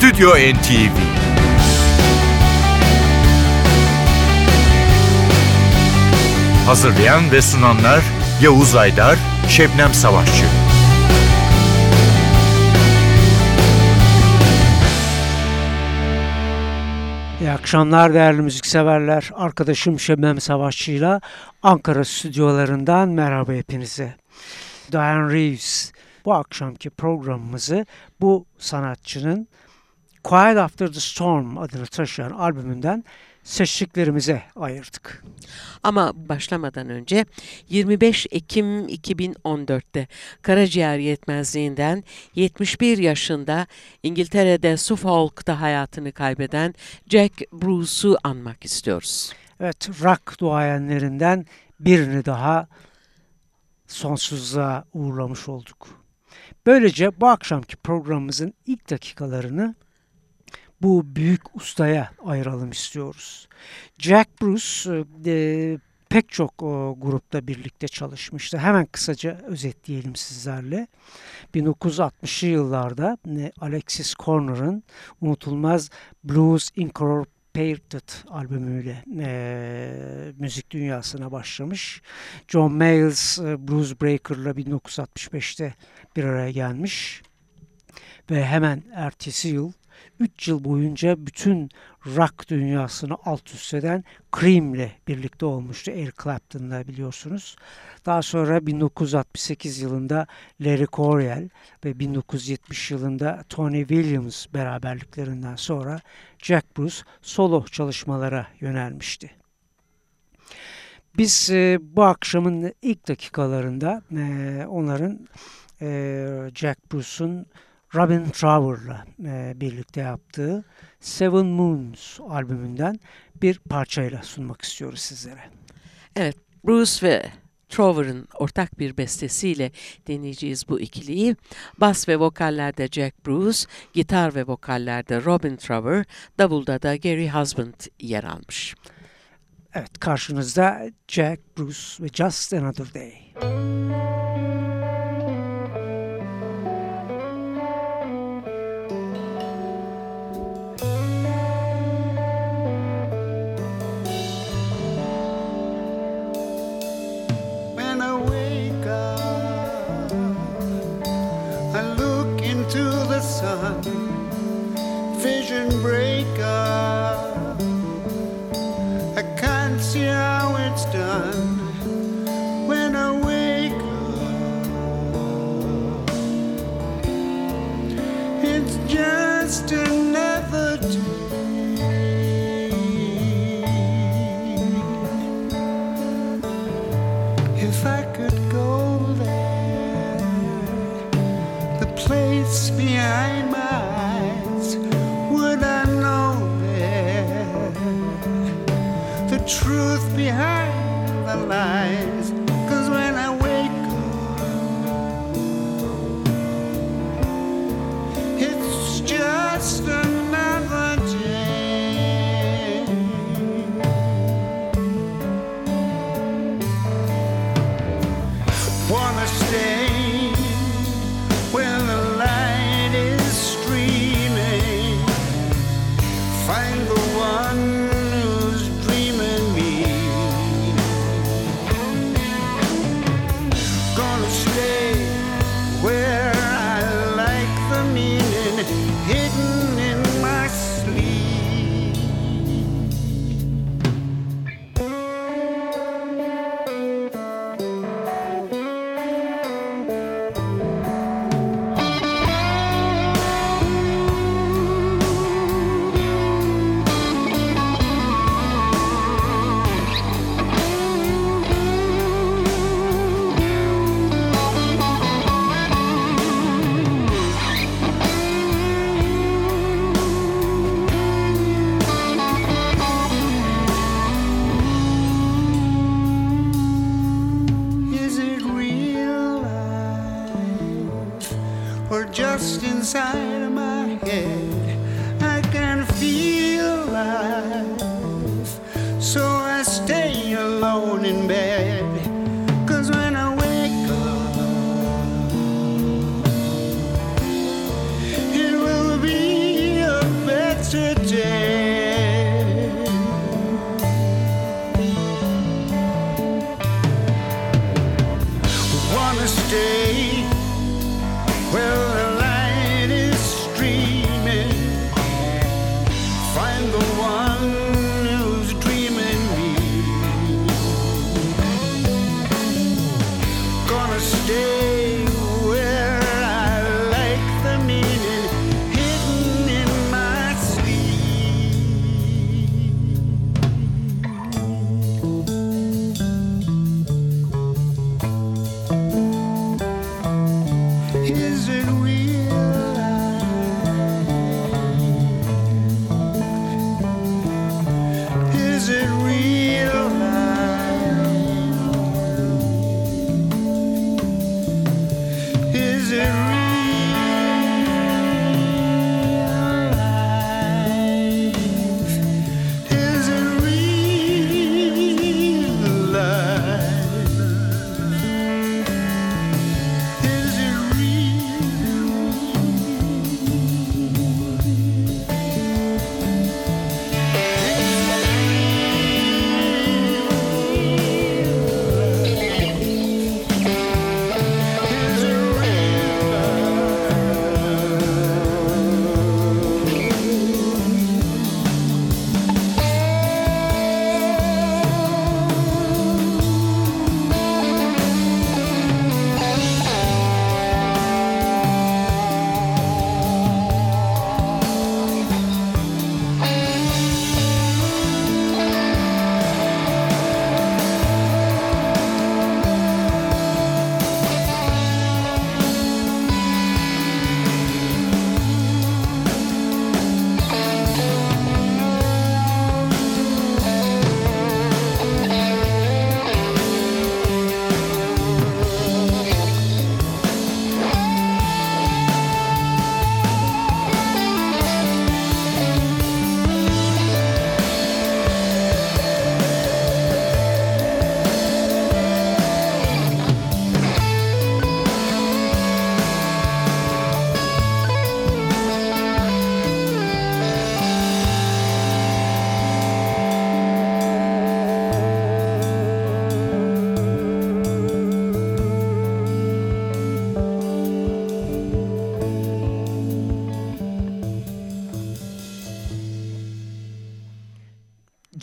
Stüdyo NTV Hazırlayan ve sunanlar Yavuz Aydar, Şebnem Savaşçı. İyi akşamlar değerli müzikseverler. Arkadaşım Şebnem Savaşçı'yla Ankara stüdyolarından merhaba hepinize. Diane Reeves bu akşamki programımızı bu sanatçının Quiet After the Storm adını taşıyan albümünden seçtiklerimize ayırdık. Ama başlamadan önce 25 Ekim 2014'te karaciğer yetmezliğinden 71 yaşında İngiltere'de Suffolk'ta hayatını kaybeden Jack Bruce'u anmak istiyoruz. Evet, rock duayenlerinden birini daha sonsuzluğa uğurlamış olduk. Böylece bu akşamki programımızın ilk dakikalarını bu büyük ustaya ayıralım istiyoruz. Jack Bruce e, pek çok grupta birlikte çalışmıştı. Hemen kısaca özetleyelim sizlerle. 1960'lı yıllarda e, Alexis Corner'ın unutulmaz Blues Incorporated albümüyle e, müzik dünyasına başlamış. John Mayles e, Blues Breaker'la 1965'te bir araya gelmiş ve hemen ertesi yıl 3 yıl boyunca bütün rock dünyasını alt üst eden Cream'le birlikte olmuştu. Eric Clapton'la biliyorsunuz. Daha sonra 1968 yılında Larry Coryell ve 1970 yılında Tony Williams beraberliklerinden sonra Jack Bruce solo çalışmalara yönelmişti. Biz e, bu akşamın ilk dakikalarında e, onların e, Jack Bruce'un Robin Trower'la e, birlikte yaptığı Seven Moons albümünden bir parçayla sunmak istiyoruz sizlere. Evet, Bruce ve Trower'ın ortak bir bestesiyle deneyeceğiz bu ikiliyi. Bas ve vokallerde Jack Bruce, gitar ve vokallerde Robin Trower, davulda da Gary Husband yer almış. Evet, karşınızda Jack Bruce ve Just Another Day. yesterday. sun, vision breaker. I can't see how it's done.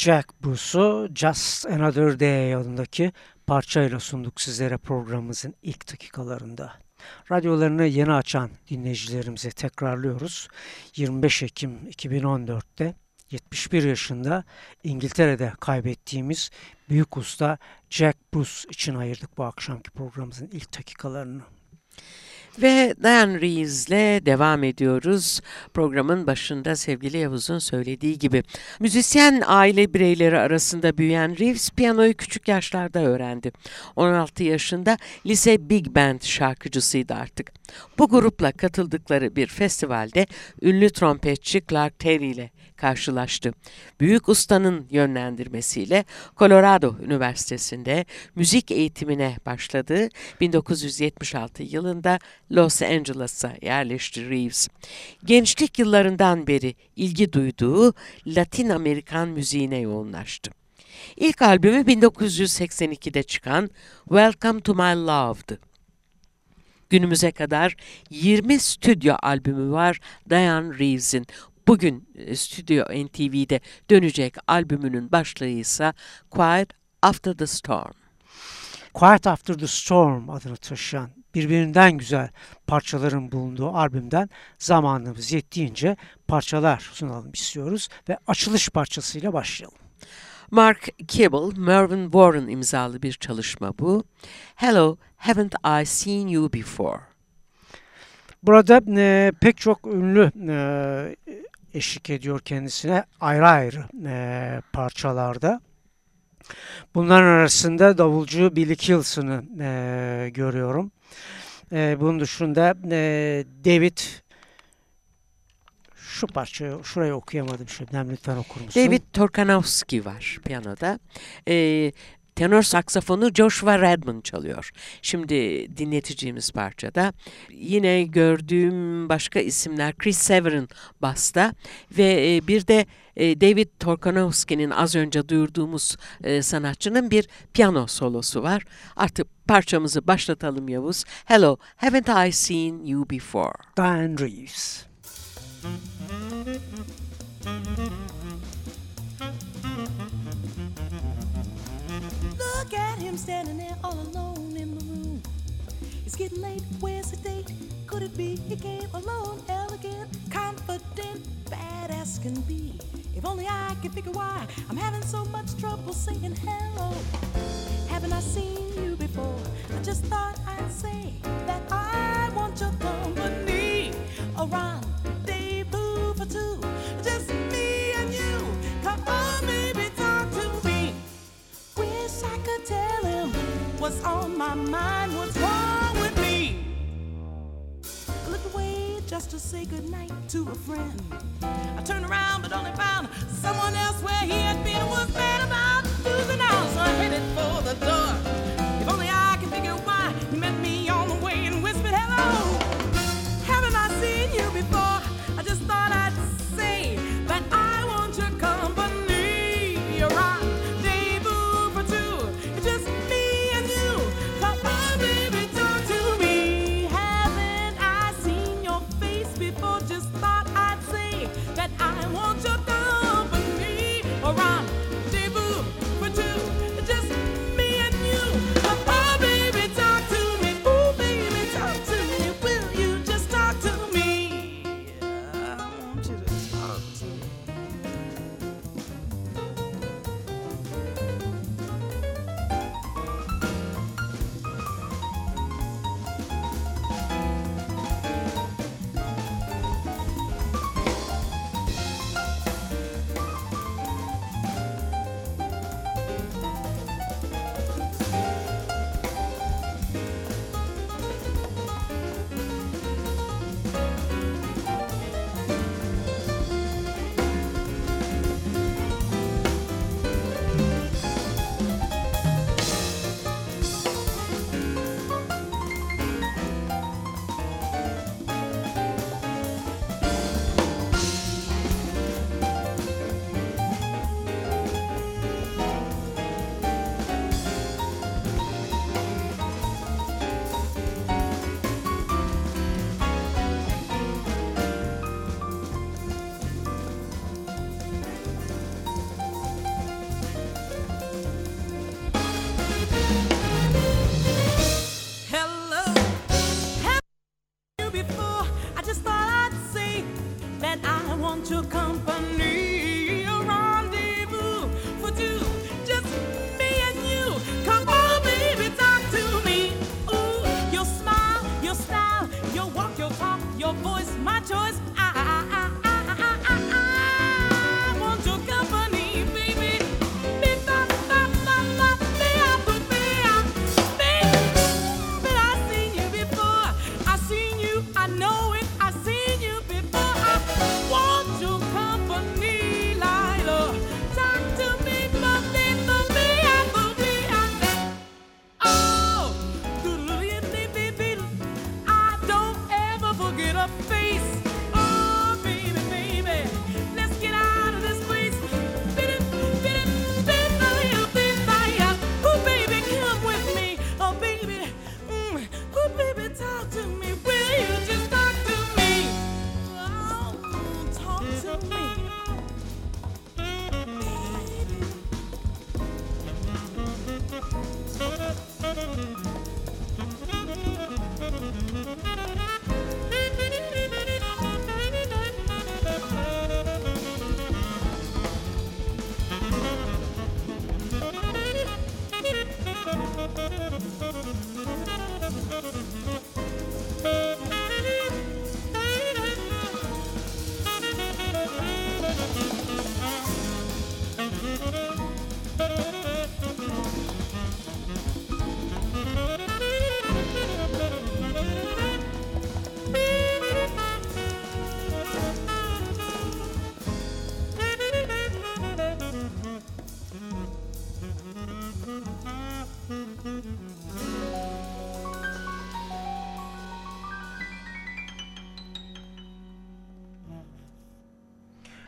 Jack Bruce'u Just Another Day adındaki parçayla sunduk sizlere programımızın ilk dakikalarında. Radyolarını yeni açan dinleyicilerimize tekrarlıyoruz. 25 Ekim 2014'te 71 yaşında İngiltere'de kaybettiğimiz büyük usta Jack Bruce için ayırdık bu akşamki programımızın ilk dakikalarını. Ve Diane Reeves'le devam ediyoruz. Programın başında sevgili Yavuz'un söylediği gibi. Müzisyen aile bireyleri arasında büyüyen Reeves piyanoyu küçük yaşlarda öğrendi. 16 yaşında lise Big Band şarkıcısıydı artık. Bu grupla katıldıkları bir festivalde ünlü trompetçi Clark Terry ile karşılaştı. Büyük ustanın yönlendirmesiyle Colorado Üniversitesi'nde müzik eğitimine başladı. 1976 yılında Los Angeles'a yerleşti Reeves. Gençlik yıllarından beri ilgi duyduğu Latin Amerikan müziğine yoğunlaştı. İlk albümü 1982'de çıkan Welcome to My Love'dı. Günümüze kadar 20 stüdyo albümü var Diane Reeves'in. Bugün e, Stüdyo NTV'de dönecek albümünün başlığı ise Quiet After the Storm. Quiet After the Storm adını taşıyan birbirinden güzel parçaların bulunduğu albümden zamanımız yettiğince parçalar sunalım istiyoruz ve açılış parçasıyla başlayalım. Mark Kibble, Mervyn Warren imzalı bir çalışma bu. Hello, haven't I seen you before? Burada e, pek çok ünlü e, eşlik ediyor kendisine ayrı ayrı e, parçalarda. Bunların arasında davulcu Billy Kilson'ı e, görüyorum. E, bunun dışında e, David şu parçayı şurayı okuyamadım Şebnem lütfen okur musun? David Torkanowski var piyanoda. Ee, tenor saksafonu Joshua Redman çalıyor. Şimdi dinleteceğimiz parçada yine gördüğüm başka isimler Chris Severin basta ve e, bir de e, David Torkanowski'nin az önce duyurduğumuz e, sanatçının bir piyano solosu var. Artık parçamızı başlatalım Yavuz. Hello, haven't I seen you before? Diane Reeves. Look at him standing there all alone in the room. It's getting late. Where's the date? Could it be he came alone? Elegant, confident, badass can be. If only I could figure why I'm having so much trouble saying hello. Haven't I seen you before? I just thought I'd say that I want your company. A rendezvous for two. Just me and you. Come on, tell him what's on my mind, what's wrong with me. I looked away just to say goodnight to a friend. I turned around but only found someone else where he had been was mad about losing out. So I headed for the door.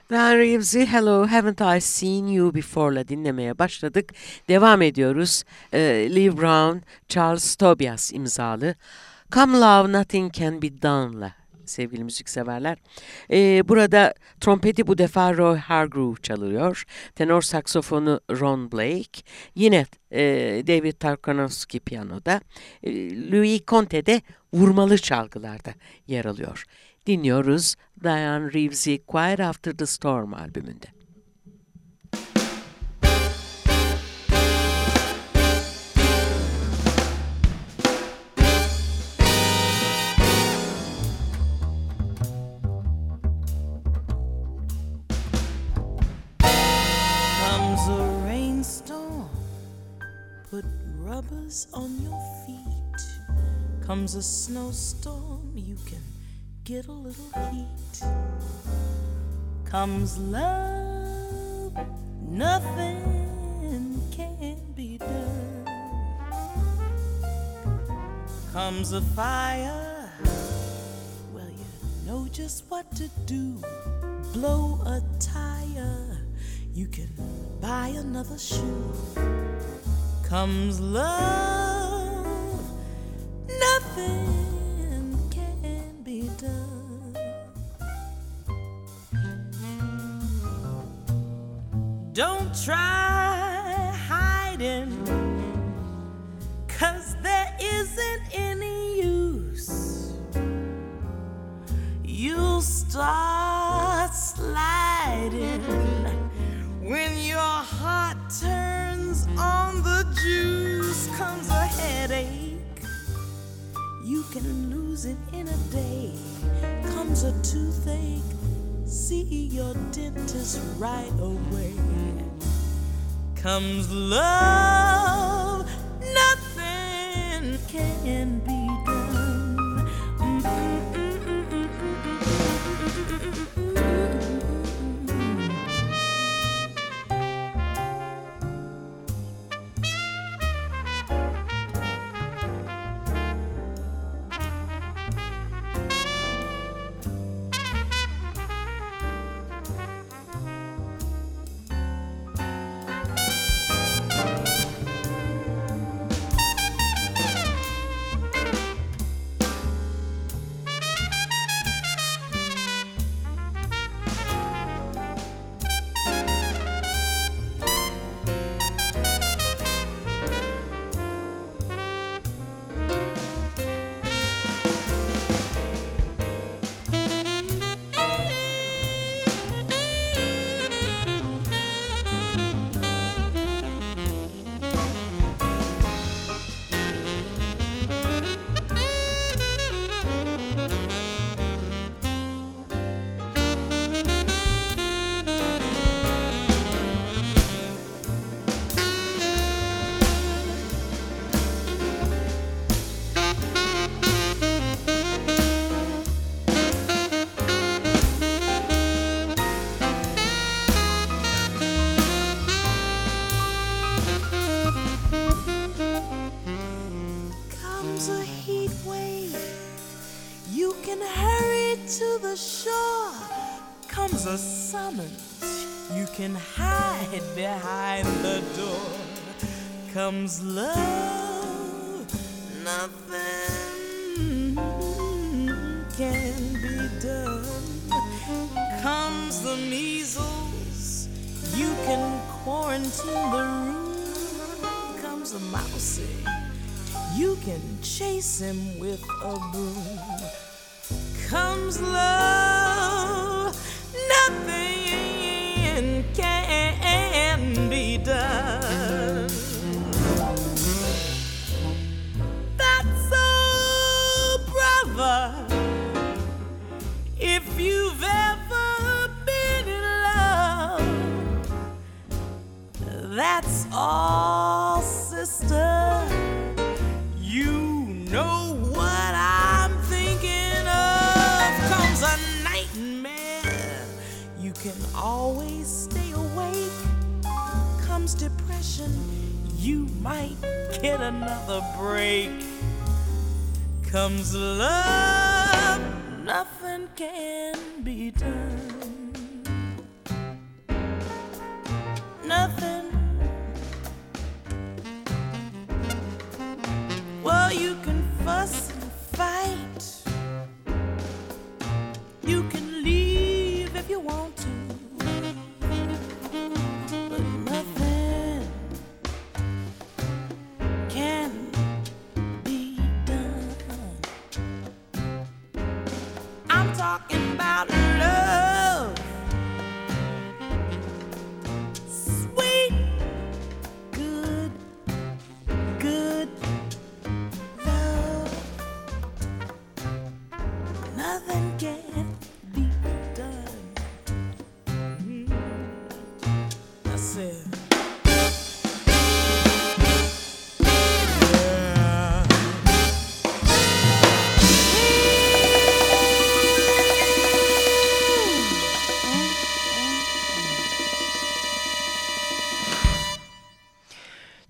Dan Reeves'i Hello Haven't I Seen You Before'la dinlemeye başladık. Devam ediyoruz. Ee, Lee Brown, Charles Tobias imzalı Come Love Nothing Can Be Done'la sevgili müzikseverler. Ee, burada trompeti bu defa Roy Hargrove çalıyor. Tenor saksofonu Ron Blake. Yine e, David Tarkovsky piyanoda. E, Louis Conte de vurmalı çalgılarda yer alıyor. Dinliyoruz Diane Reeves'i Quiet After the Storm albümünde. On your feet. Comes a snowstorm, you can get a little heat. Comes love, nothing can be done. Comes a fire, well, you know just what to do. Blow a tire, you can buy another shoe. Comes love, nothing Don't try hiding, cause there isn't any use. You'll start sliding when your heart turns on the juice. Comes a headache, you can lose it in a day. Comes a toothache, see your dentist right away. Comes love, nothing can be behind the door. Comes love. Nothing can be done. Comes the measles. You can quarantine the room. Comes the mousy. You can chase him with a broom. Comes love, nothing that's all, sister. You know what I'm thinking of. Comes a nightmare. You can always stay awake. Comes depression. You might get another break. Comes love. Nothing can be done. Well, you can fuss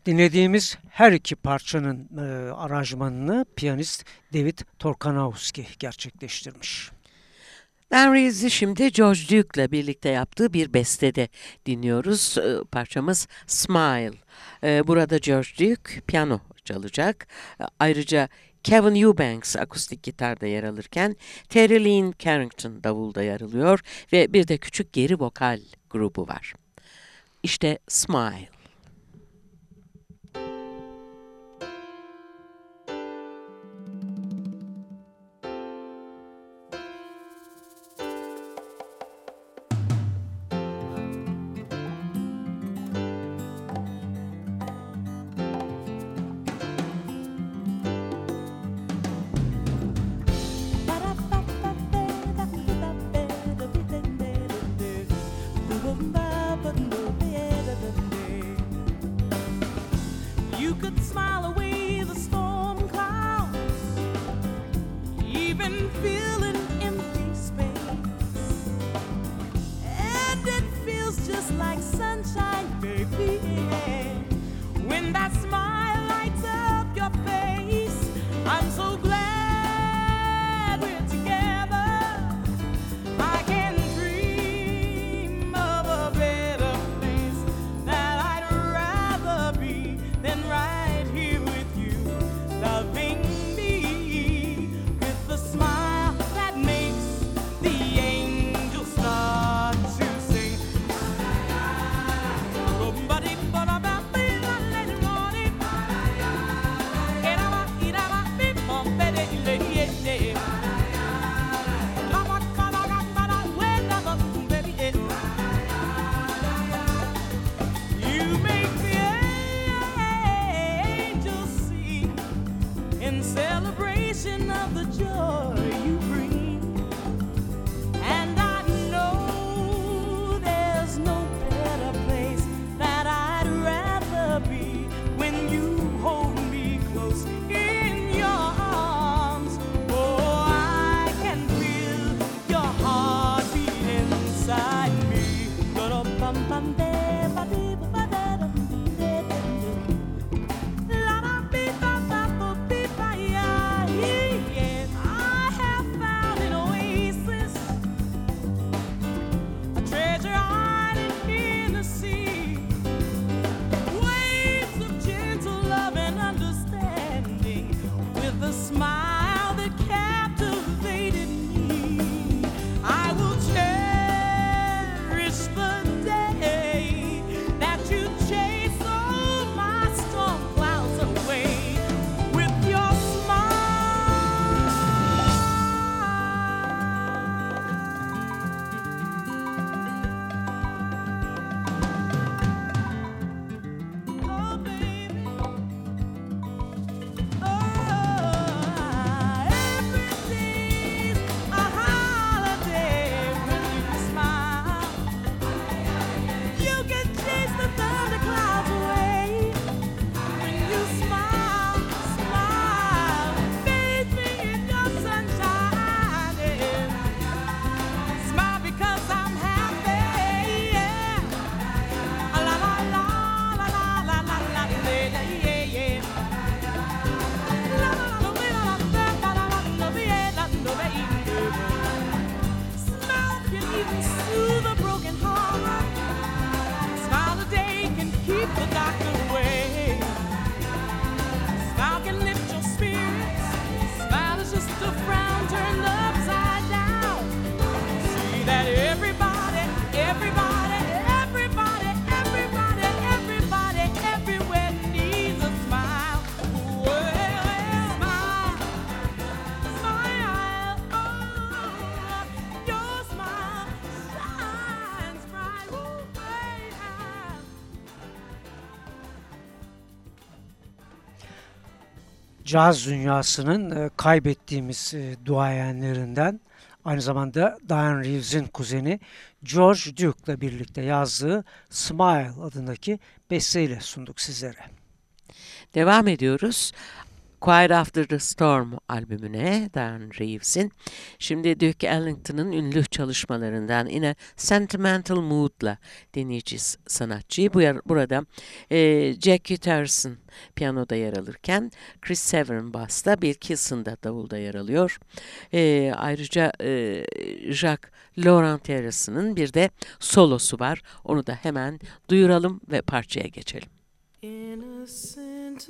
Dinlediğimiz her iki parçanın e, aranjmanını piyanist David Torkanowski gerçekleştirmiş. Henry'si şimdi George Duke'la birlikte yaptığı bir bestede dinliyoruz. E, parçamız Smile. E, burada George Duke piyano çalacak. E, ayrıca Kevin Eubanks akustik gitarda yer alırken Terry Lynn Carrington davulda yer alıyor ve bir de küçük geri vokal grubu var. İşte Smile. caz dünyasının e, kaybettiğimiz e, duayenlerinden aynı zamanda Diane Reeves'in kuzeni George Duke'la birlikte yazdığı Smile adındaki besteyle sunduk sizlere. Devam ediyoruz. Quiet After the Storm albümüne Diane Reeves'in. Şimdi Duke Ellington'ın ünlü çalışmalarından yine Sentimental Mood'la dinleyeceğiz sanatçıyı. Bu burada e, Jack Gutterson piyanoda yer alırken Chris Severin basta, Bill Kilson da davulda yer alıyor. E, ayrıca e, Jacques Laurent Harrison'ın bir de solosu var. Onu da hemen duyuralım ve parçaya geçelim. In a sentimental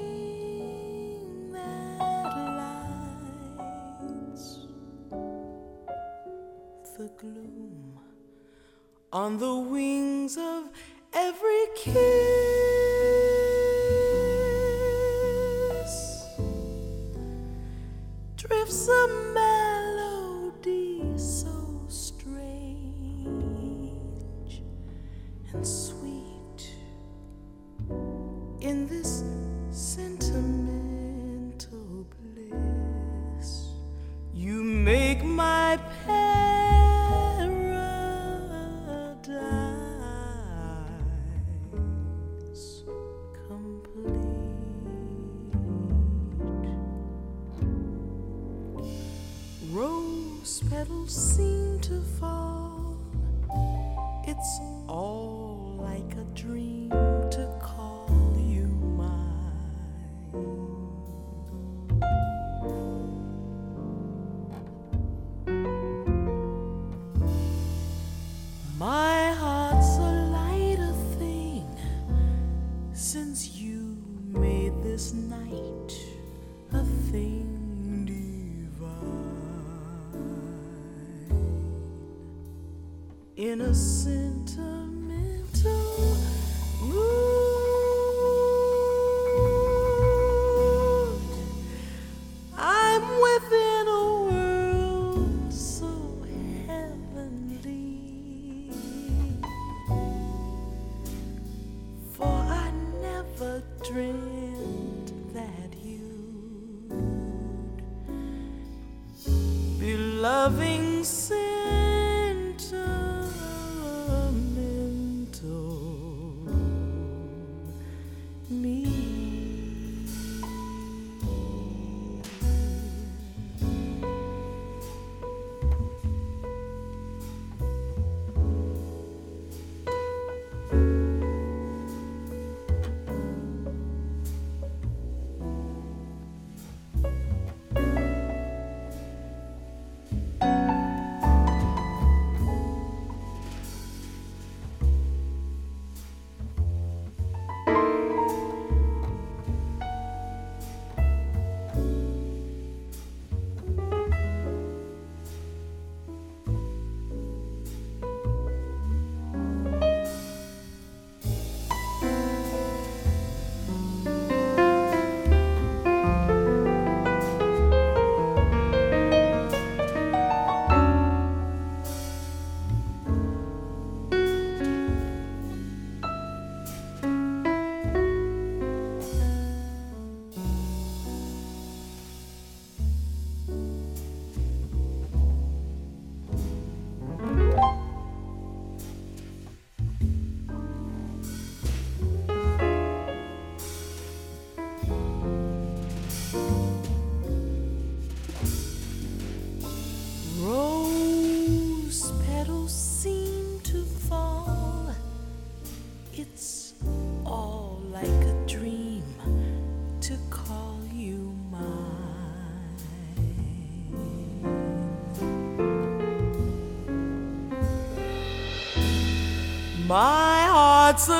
the gloom on the wings of every kiss. Drifts a melody so strange and sweet in this sentimental bliss. You make my paradise My heart's a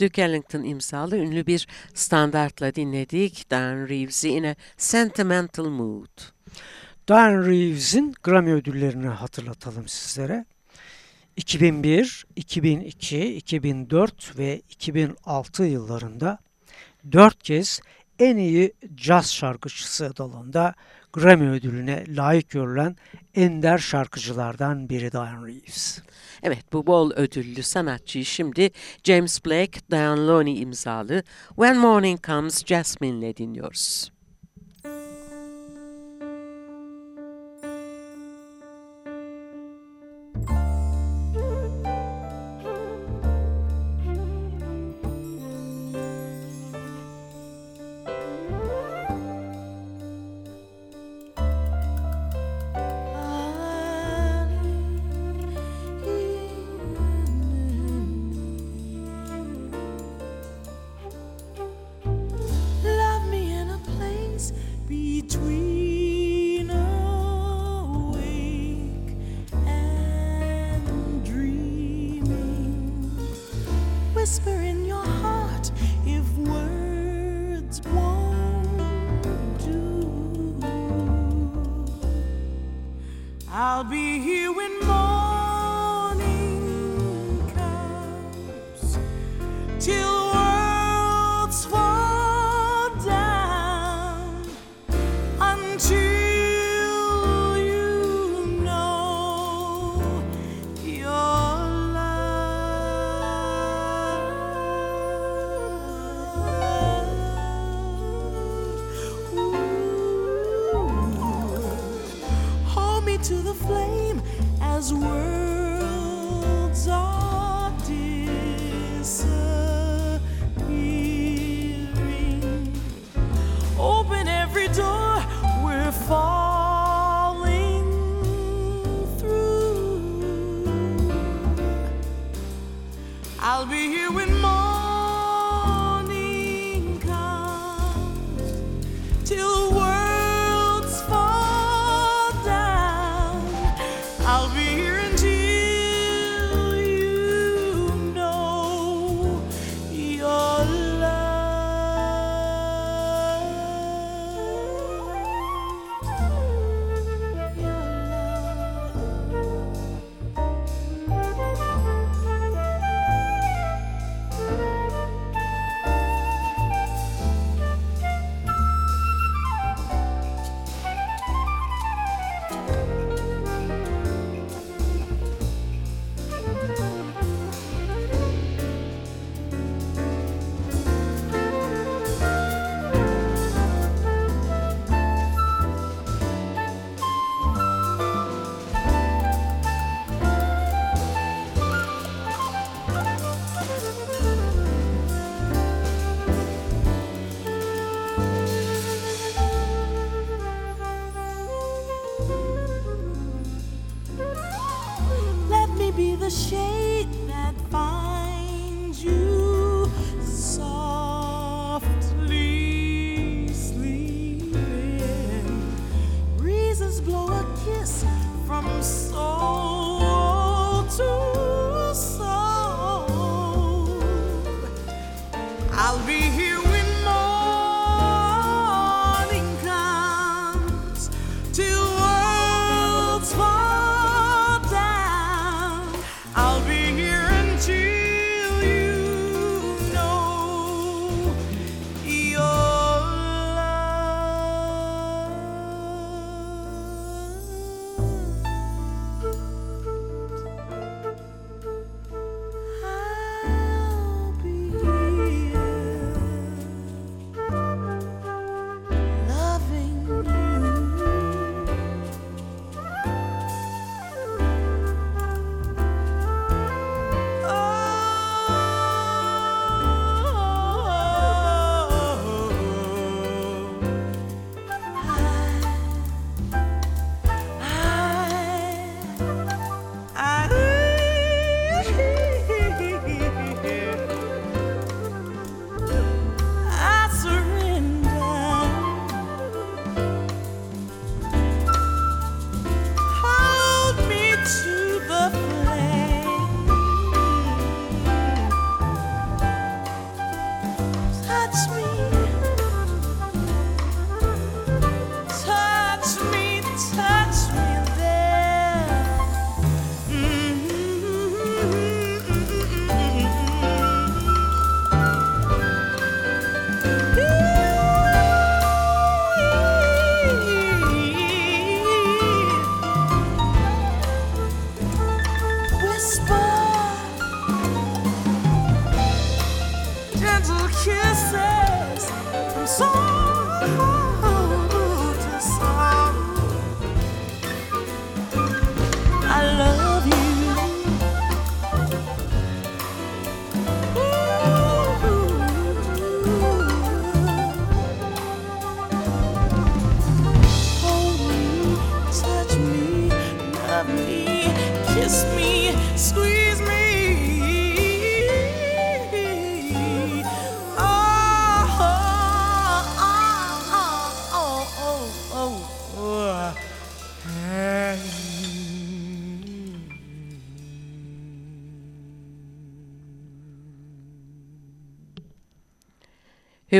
Duke Ellington imzalı ünlü bir standartla dinledik Diane Reeves'i in a Sentimental Mood. Diane Reeves'in Grammy ödüllerini hatırlatalım sizlere. 2001, 2002, 2004 ve 2006 yıllarında dört kez en iyi caz şarkıcısı dalında Grammy ödülüne layık görülen ender şarkıcılardan biri Diane Reeves. Evet bu bol ödüllü sanatçıyı şimdi James Blake, Diane Loney imzalı When Morning Comes Jasmine'le dinliyoruz. I'll be here when morning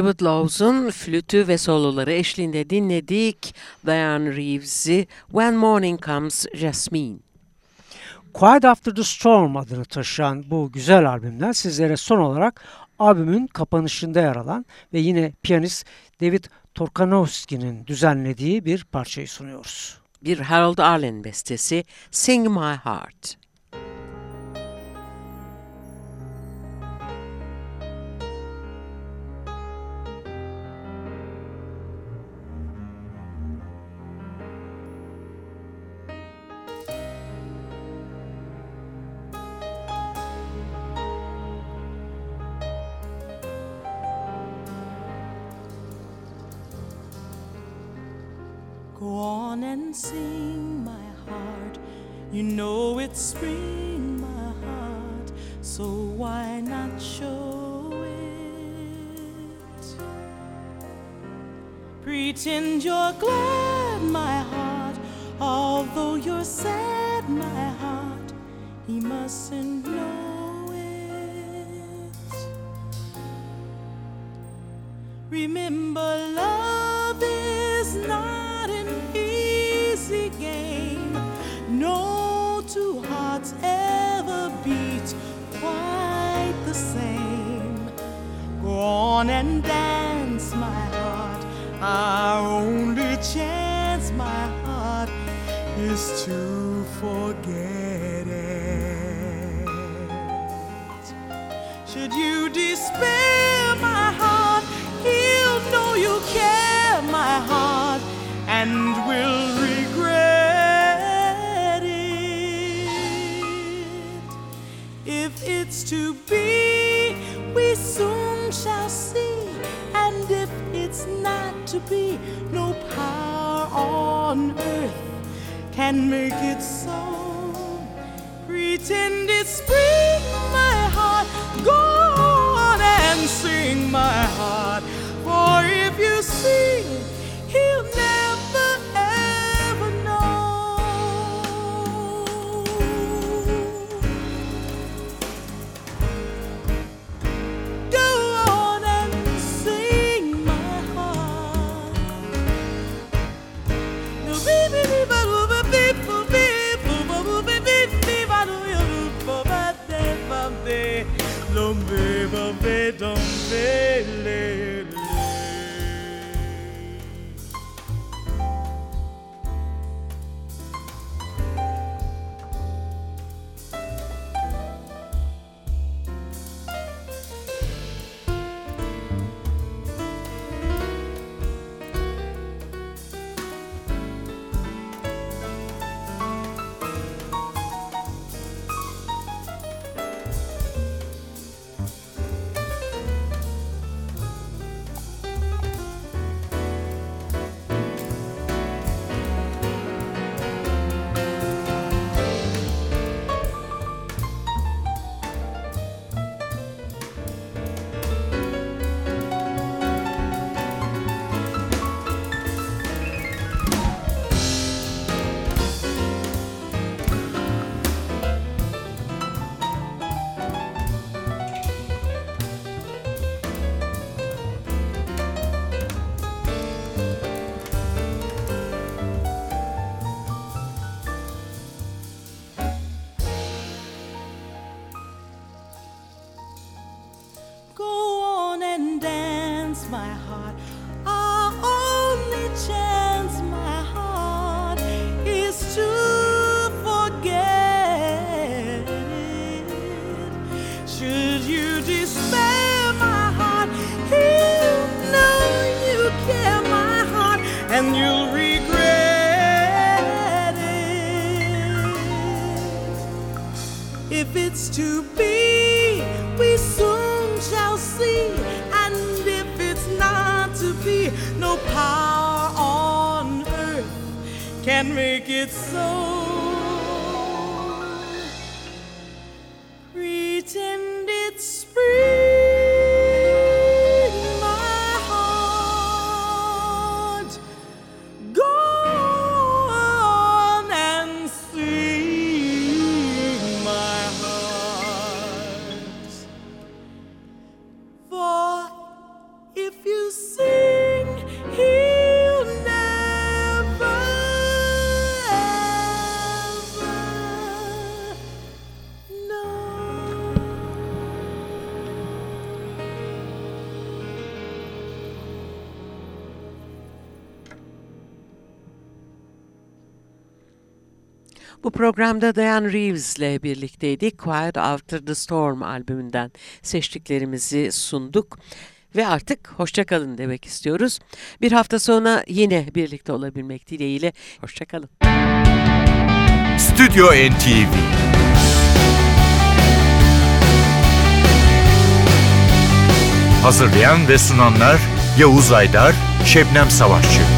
Hubert Lawes'un flütü ve soloları eşliğinde dinledik Diane Reeves'i When Morning Comes Jasmine. Quiet After the Storm adını taşıyan bu güzel albümden sizlere son olarak albümün kapanışında yer alan ve yine piyanist David Torkanowski'nin düzenlediği bir parçayı sunuyoruz. Bir Harold Arlen bestesi Sing My Heart. On and sing, my heart. You know it's spring, my heart. So why not show it? Pretend you're glad, my heart. Although you're sad, my heart. He mustn't know it. Remember, love on and dance, my heart. Our only chance, my heart, is to forget it. Should you despair, my heart, he'll know you care, my heart, and will regret it. If it's to be, to be, no power on earth can make it so. Pretend it's spring, my heart. Go on and sing, my heart. For if you sing, can make it so. Programda Diane Reeves ile birlikteydik. Quiet After the Storm albümünden seçtiklerimizi sunduk. Ve artık hoşçakalın demek istiyoruz. Bir hafta sonra yine birlikte olabilmek dileğiyle. Hoşçakalın. Stüdyo NTV Hazırlayan ve sunanlar Yavuz Aydar, Şebnem Savaşçı.